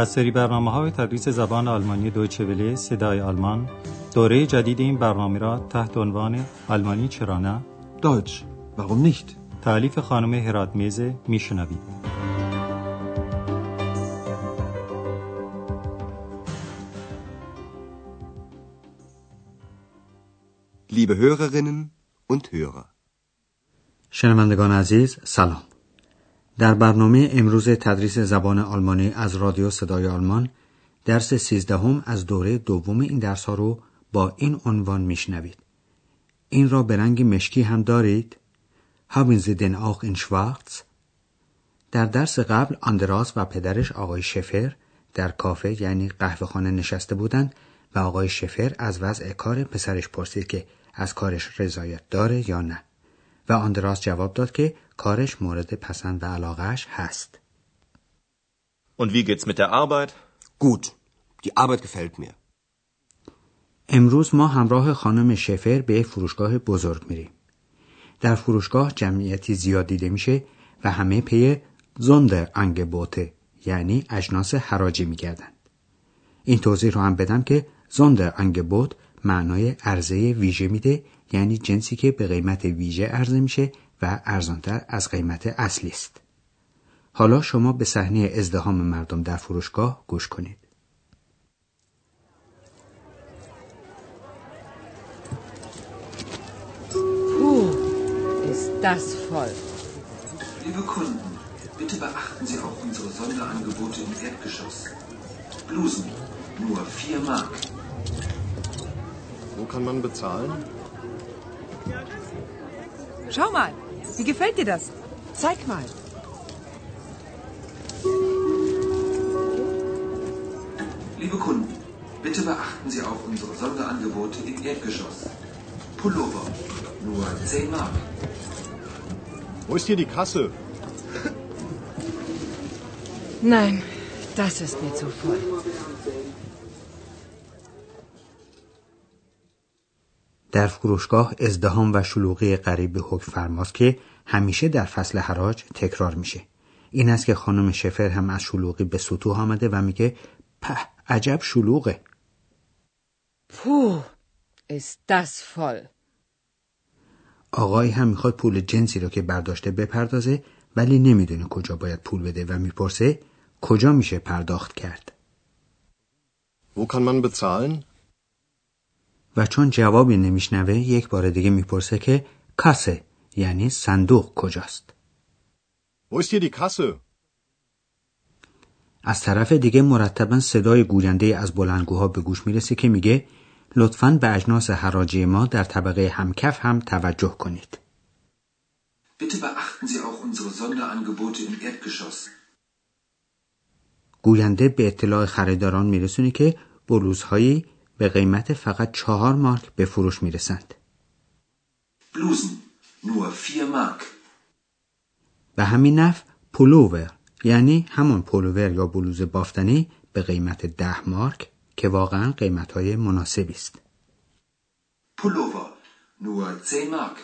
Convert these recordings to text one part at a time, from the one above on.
از سری برنامه های تدریس زبان آلمانی دویچه وله صدای آلمان دوره جدید این برنامه را تحت عنوان آلمانی چرا نه؟ Deutsch. Warum nicht? تعلیف خانم هرات میزه میشنوید Liebe Hörerinnen und Hörer. شنوندگان عزیز سلام در برنامه امروز تدریس زبان آلمانی از رادیو صدای آلمان درس سیزدهم از دوره دوم این درس ها رو با این عنوان میشنوید. این را به رنگ مشکی هم دارید. Haben Sie den auch in؟ در درس قبل آندراس و پدرش آقای شفر در کافه یعنی قهوه خانه نشسته بودند و آقای شفر از وضع کار پسرش پرسید که از کارش رضایت داره یا نه. و آندراس جواب داد که کارش مورد پسند و علاقهش هست Und wie geht's mit der Arbeit? Gut, die Arbeit gefällt mir. امروز ما همراه خانم شفر به یک فروشگاه بزرگ میریم در فروشگاه جمعیتی زیاد دیده میشه و همه پی زنده انگبوته یعنی اجناس حراجی میگردند این توضیح رو هم بدم که زنده انگبوت معنای عرضه ویژه میده یعنی جنسی که به قیمت ویژه عرضه میشه و ارزانتر از قیمت اصلی است حالا شما به صحنه ازدهام مردم در فروشگاه گوش کنید Puh, ist das voll. Liebe Kunden, bitte beachten Sie auch unsere Sonderangebote im Erdgeschoss. Blusen, nur 4 Mark. Wo kann man bezahlen? Schau mal, wie gefällt dir das? Zeig mal. Liebe Kunden, bitte beachten Sie auch unsere Sonderangebote im Erdgeschoss. Pullover, nur 10 Mark. Wo ist hier die Kasse? Nein, das ist mir zu voll. در فروشگاه ازدهام و شلوغی قریب به حکم فرماست که همیشه در فصل حراج تکرار میشه این است که خانم شفر هم از شلوغی به سطوح آمده و میگه په عجب شلوغه ist das voll. آقای هم می‌خواد پول جنسی رو که برداشته بپردازه ولی نمی‌دونه کجا باید پول بده و می‌پرسه کجا میشه پرداخت کرد Wo kann man bezahlen? و چون جوابی نمیشنوه یک بار دیگه می‌پرسه که کاسه یعنی صندوق کجاست? از طرف دیگه مرتبا صدای گوینده از بلندگوها به گوش می‌رسه که میگه لطفاً به اجناس حراجی ما در طبقه همکف هم توجه کنید Bitte beachten Sie auch unsere Sonderangebote im Erdgeschoss. گوینده به اطلاع خریداران میرسونه که بلوزهایی به قیمت فقط چهار مارک به فروش می‌رسند Blusen, nur 4 Mark. و همین نف پولوور یعنی همون پولوور یا بلوز بافتنی به قیمت ده مارک که واقعا قیمت های مناسبی است Pullover, nur 10 Mark.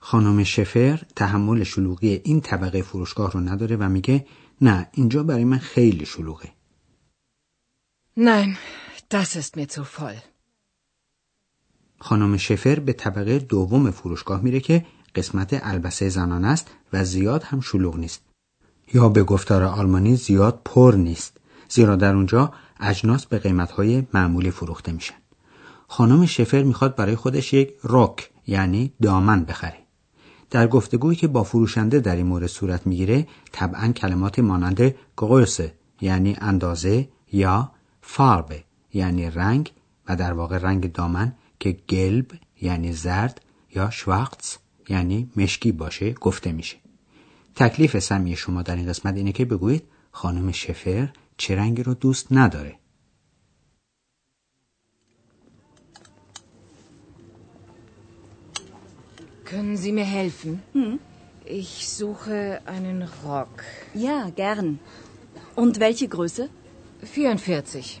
خانم شفر تحمل شلوغی این طبقه فروشگاه رو نداره و میگه نه اینجا برای من خیلی شلوغه Nein, das ist mir zu voll. خانم شفر به طبقه دوم فروشگاه میره که قسمت البسه زنان است و زیاد هم شلوغ نیست. یا به گفتار آلمانی زیاد پر نیست زیرا در اونجا اجناس به قیمتهای معمولی فروخته میشن. خانم شفر می‌خواد برای خودش یک روک یعنی دامن بخره. در گفتگویی که با فروشنده در این مورد صورت می‌گیره طبعا کلمات مانند گروسه یعنی اندازه یا فاربه یعنی رنگ و در واقع رنگ دامن که گلب یعنی زرد یا شواقتس یعنی مشکی باشه گفته میشه تکلیف سمی شما در این قسمت اینه که بگویید خانم شفر چه رنگی رو دوست نداره Können Sie mir helfen? Ich suche einen Rock. Ja, gern. Und welche Größe? 44.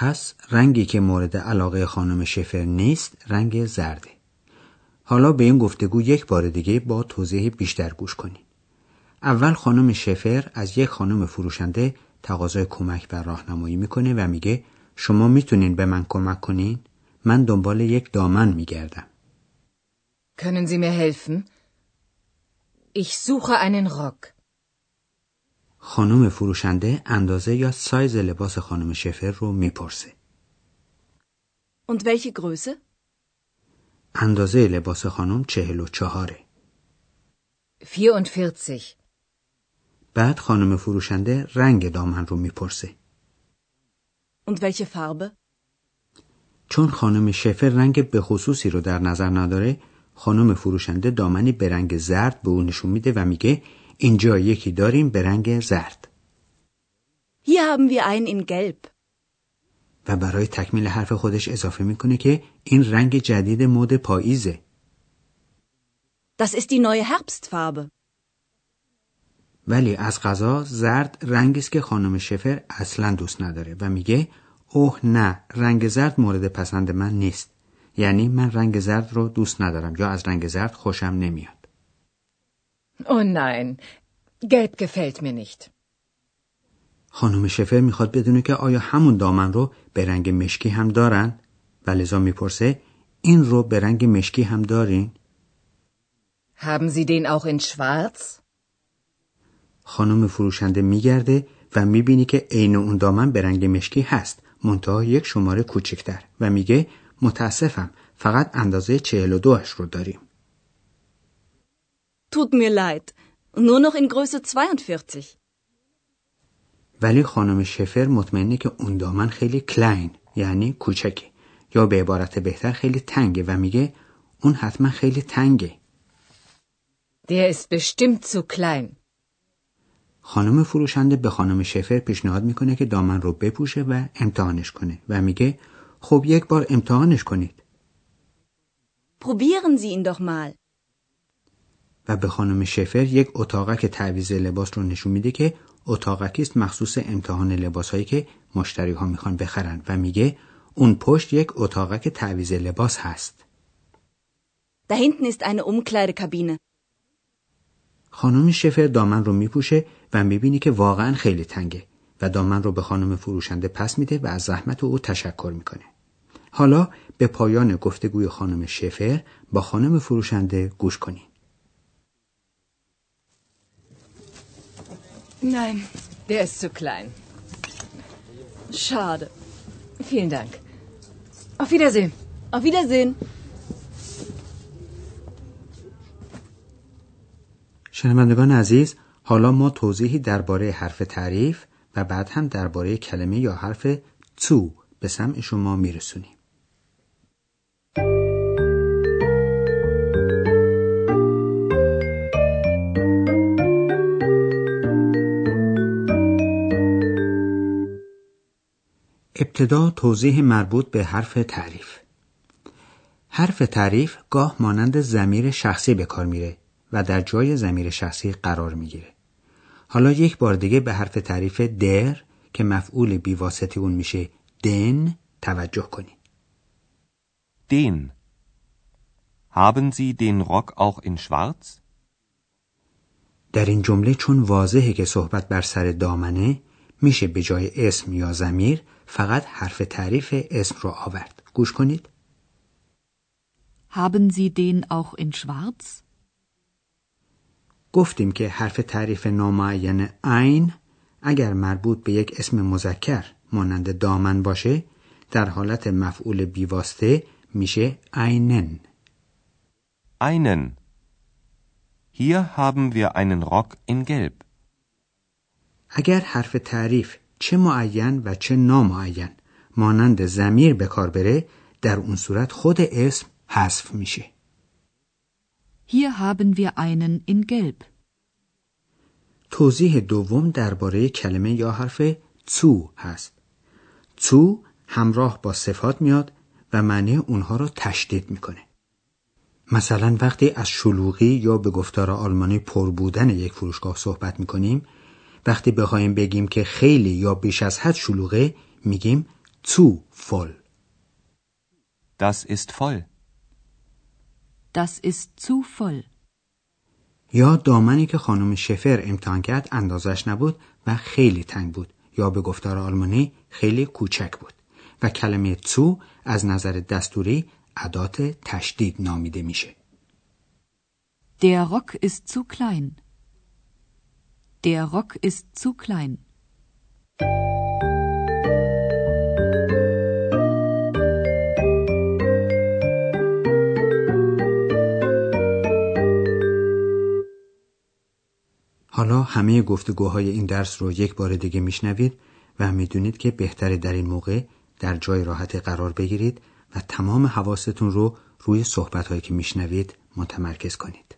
پس رنگی که مورد علاقه خانم شفر نیست رنگ زرده. حالا به این گفتگو یک بار دیگه با توضیح بیشتر گوش کنید. اول خانم شفر از یک خانم فروشنده تقاضای کمک بر راهنمایی می‌کنه و میگه شما می‌تونین به من کمک کنین؟ من دنبال یک دامن میگردم. Können Sie mir helfen? Ich suche einen Rock. خانم فروشنده اندازه یا سایز لباس خانم شفر رو می‌پرسه. Und welche Größe? اندازه لباس خانم چهل و چهاره. 44. بعد خانم فروشنده رنگ دامن رو می‌پرسه. Und welche Farbe? چون خانم شفر رنگ به خصوصی رو در نظر نداره خانم فروشنده دامنی به رنگ زرد به او نشون میده و میگه اینجا یکی داریم به رنگ زرد Hier haben wir einen in Gelb. و برای تکمیل حرف خودش اضافه می‌کنه که این رنگ جدید مد پاییزه Das ist die neue Herbstfarbe. ولی از غذا زرد رنگی است که خانم شفر اصلا دوست نداره و میگه اوه نه رنگ زرد مورد پسند من نیست یعنی من رنگ زرد رو دوست ندارم یا از رنگ زرد خوشم نمیاد Oh nein, gelb gefällt mir nicht. خانم شفر می‌خواد بدونه که آیا همون دامن رو به رنگ مشکی هم دارن؟ و لذا می‌پرسه این رو به رنگ مشکی هم دارین؟ Haben Sie den auch in schwarz? خانم فروشنده میگرده و می‌بینی که عین اون دامن به رنگ مشکی هست. منتها یک شماره کوچکتر و میگه متاسفم فقط اندازه 42 اش رو داریم. Tut mir leid. Nur noch in Größe 42. ولی خانم شفر مطمئنه که اون دامن خیلی کلین یعنی کوچکه یا به عبارت بهتر خیلی تنگه و میگه اون حتما خیلی تنگه Der ist bestimmt zu klein. خانم فروشنده به خانم شفر پیشنهاد می‌کنه که دامن رو بپوشه و امتحانش کنه و میگه خب یک بار امتحانش کنید Probieren Sie ihn doch mal. و به خانم شفر یک اتاقک تعویض لباس رو نشون میده که اتاقکی است مخصوص امتحان لباس هایی که مشتری ها می‌خوان بخرن و میگه اون پشت یک اتاقک تعویض لباس هست. Da hinten ist eine Umkleidekabine. خانم شفر دامن رو میپوشه و می‌بینی که واقعا خیلی تنگه و دامن رو به خانم فروشنده پس میده و از زحمت او تشکر می‌کنه. حالا به پایان گفتگوی خانم شفر با خانم فروشنده گوش کنید Nein, der ist zu klein. Schade. Vielen Dank. Auf Wiedersehen. Auf Wiedersehen. شنوندگان عزیز حالا ما توضیحی درباره حرف تعریف و بعد هم درباره کلمه یا حرف تو به سمع شما میرسونیم ابتدا توضیح مربوط به حرف تعریف حرف تعریف گاه مانند زمیر شخصی به کار میره و در جای زمیر شخصی قرار می‌گیره. حالا یک بار دیگه به حرف تعریف در که مفعول بیواسطه اون میشه دن توجه کنید. Den. Haben Sie den Rock auch in schwarz? در این جمله چون واضحه که صحبت بر سر دامنه میشه به جای اسم یا زمیر فقط حرف تعریف اسم رو آورد. گوش کنید. Haben Sie den auch in schwarz? گفتیم که حرف تعریف نامعین عین اگر مربوط به یک اسم مذکر مانند دامن باشه در حالت مفعول بیواسطه میشه عینن Einen. Hier haben wir einen Rock in Gelb. اگر حرف تعریف چه معین و چه نامعین مانند زمیر به کار بره در اون صورت خود اسم حذف میشه. Hier haben wir einen in Gelb. توضیح دوم درباره کلمه یا حرف zu هست. zu همراه با صفات میاد و معنی اونها رو تشدید می‌کنه. مثلا وقتی از شلوغی یا به گفتار آلمانی پر بودن یک فروشگاه صحبت می‌کنیم وقتی بخوایم بگیم که خیلی یا بیش از حد شلوغه میگیم zu voll Das ist voll. Das ist zu voll. یا دامنی که خانم شفر امتحان کرد اندازش نبود و خیلی تنگ بود یا به گفتار آلمانی خیلی کوچک بود و کلمه تو از نظر دستوری ادات تشدید نامیده میشه. Der Rock ist zu klein. Der Rock ist zu klein. حالا همه گفتگوهای این درس رو یک بار دیگه میشنوید و می‌دونید که بهتره در این موقع در جای راحت قرار بگیرید و تمام حواستون رو روی صحبتهایی که میشنوید متمرکز کنید.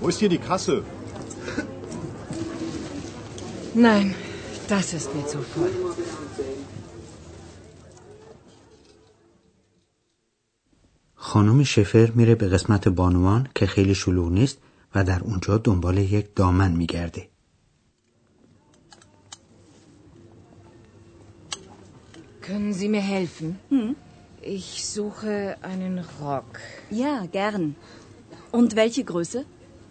Wo ist hier die Kasse? Nein, das ist mir zu voll. خانم شفر میره به قسمت بانوان که خیلی شلوغ نیست و در اونجا دنبال یک دامن میگرده. Können Sie mir helfen? Hm? Ich suche einen Rock. Ja, gern. Und welche Größe?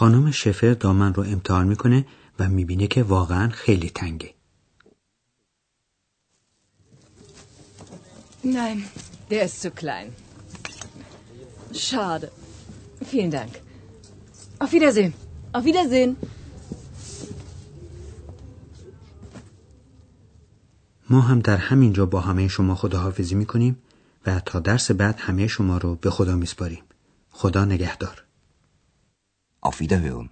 خانم شفر دامن رو امتحان می‌کنه و می‌بینه که واقعا خیلی تنگه. Nein, der ist zu klein. Schade. Vielen Dank. Auf Wiedersehen. Auf Wiedersehen. ما هم در همین جا با همه شما خداحافظی می‌کنیم و تا درس بعد همه شما رو به خدا میسپاریم. خدا نگهدار. Auf Wiederhören.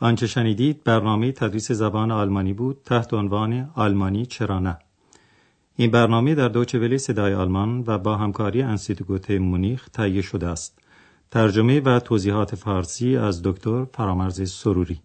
آنچه شنیدید برنامه تدریس زبان آلمانی بود تحت عنوان آلمانی چرا نه این برنامه در دوچه صدای آلمان و با همکاری انسیتگوت مونیخ تهیه شده است. ترجمه و توضیحات فارسی از دکتر فرامرز سروری